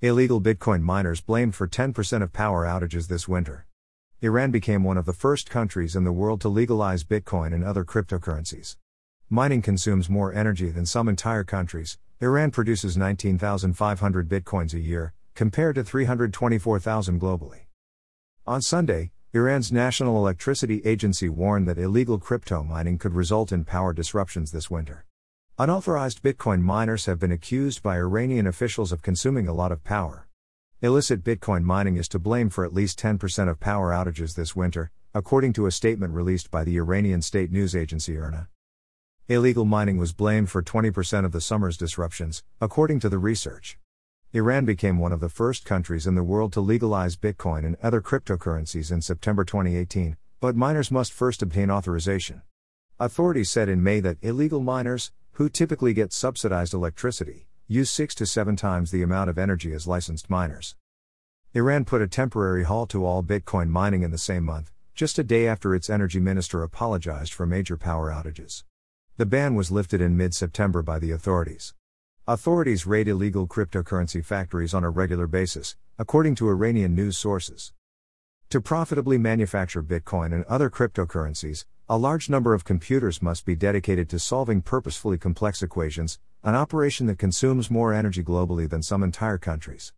Illegal Bitcoin miners blamed for 10% of power outages this winter. Iran became one of the first countries in the world to legalize Bitcoin and other cryptocurrencies. Mining consumes more energy than some entire countries. Iran produces 19,500 Bitcoins a year, compared to 324,000 globally. On Sunday, Iran's National Electricity Agency warned that illegal crypto mining could result in power disruptions this winter. Unauthorized Bitcoin miners have been accused by Iranian officials of consuming a lot of power. Illicit Bitcoin mining is to blame for at least 10% of power outages this winter, according to a statement released by the Iranian state news agency IRNA. Illegal mining was blamed for 20% of the summer's disruptions, according to the research. Iran became one of the first countries in the world to legalize Bitcoin and other cryptocurrencies in September 2018, but miners must first obtain authorization. Authorities said in May that illegal miners, who typically get subsidized electricity, use six to seven times the amount of energy as licensed miners. Iran put a temporary halt to all Bitcoin mining in the same month, just a day after its energy minister apologized for major power outages. The ban was lifted in mid September by the authorities. Authorities raid illegal cryptocurrency factories on a regular basis, according to Iranian news sources. To profitably manufacture Bitcoin and other cryptocurrencies, a large number of computers must be dedicated to solving purposefully complex equations, an operation that consumes more energy globally than some entire countries.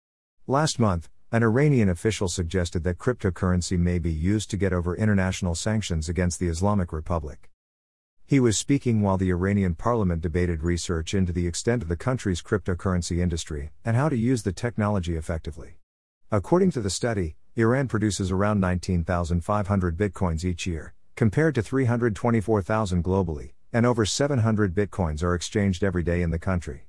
Last month, an Iranian official suggested that cryptocurrency may be used to get over international sanctions against the Islamic Republic. He was speaking while the Iranian parliament debated research into the extent of the country's cryptocurrency industry and how to use the technology effectively. According to the study, Iran produces around 19,500 bitcoins each year, compared to 324,000 globally, and over 700 bitcoins are exchanged every day in the country.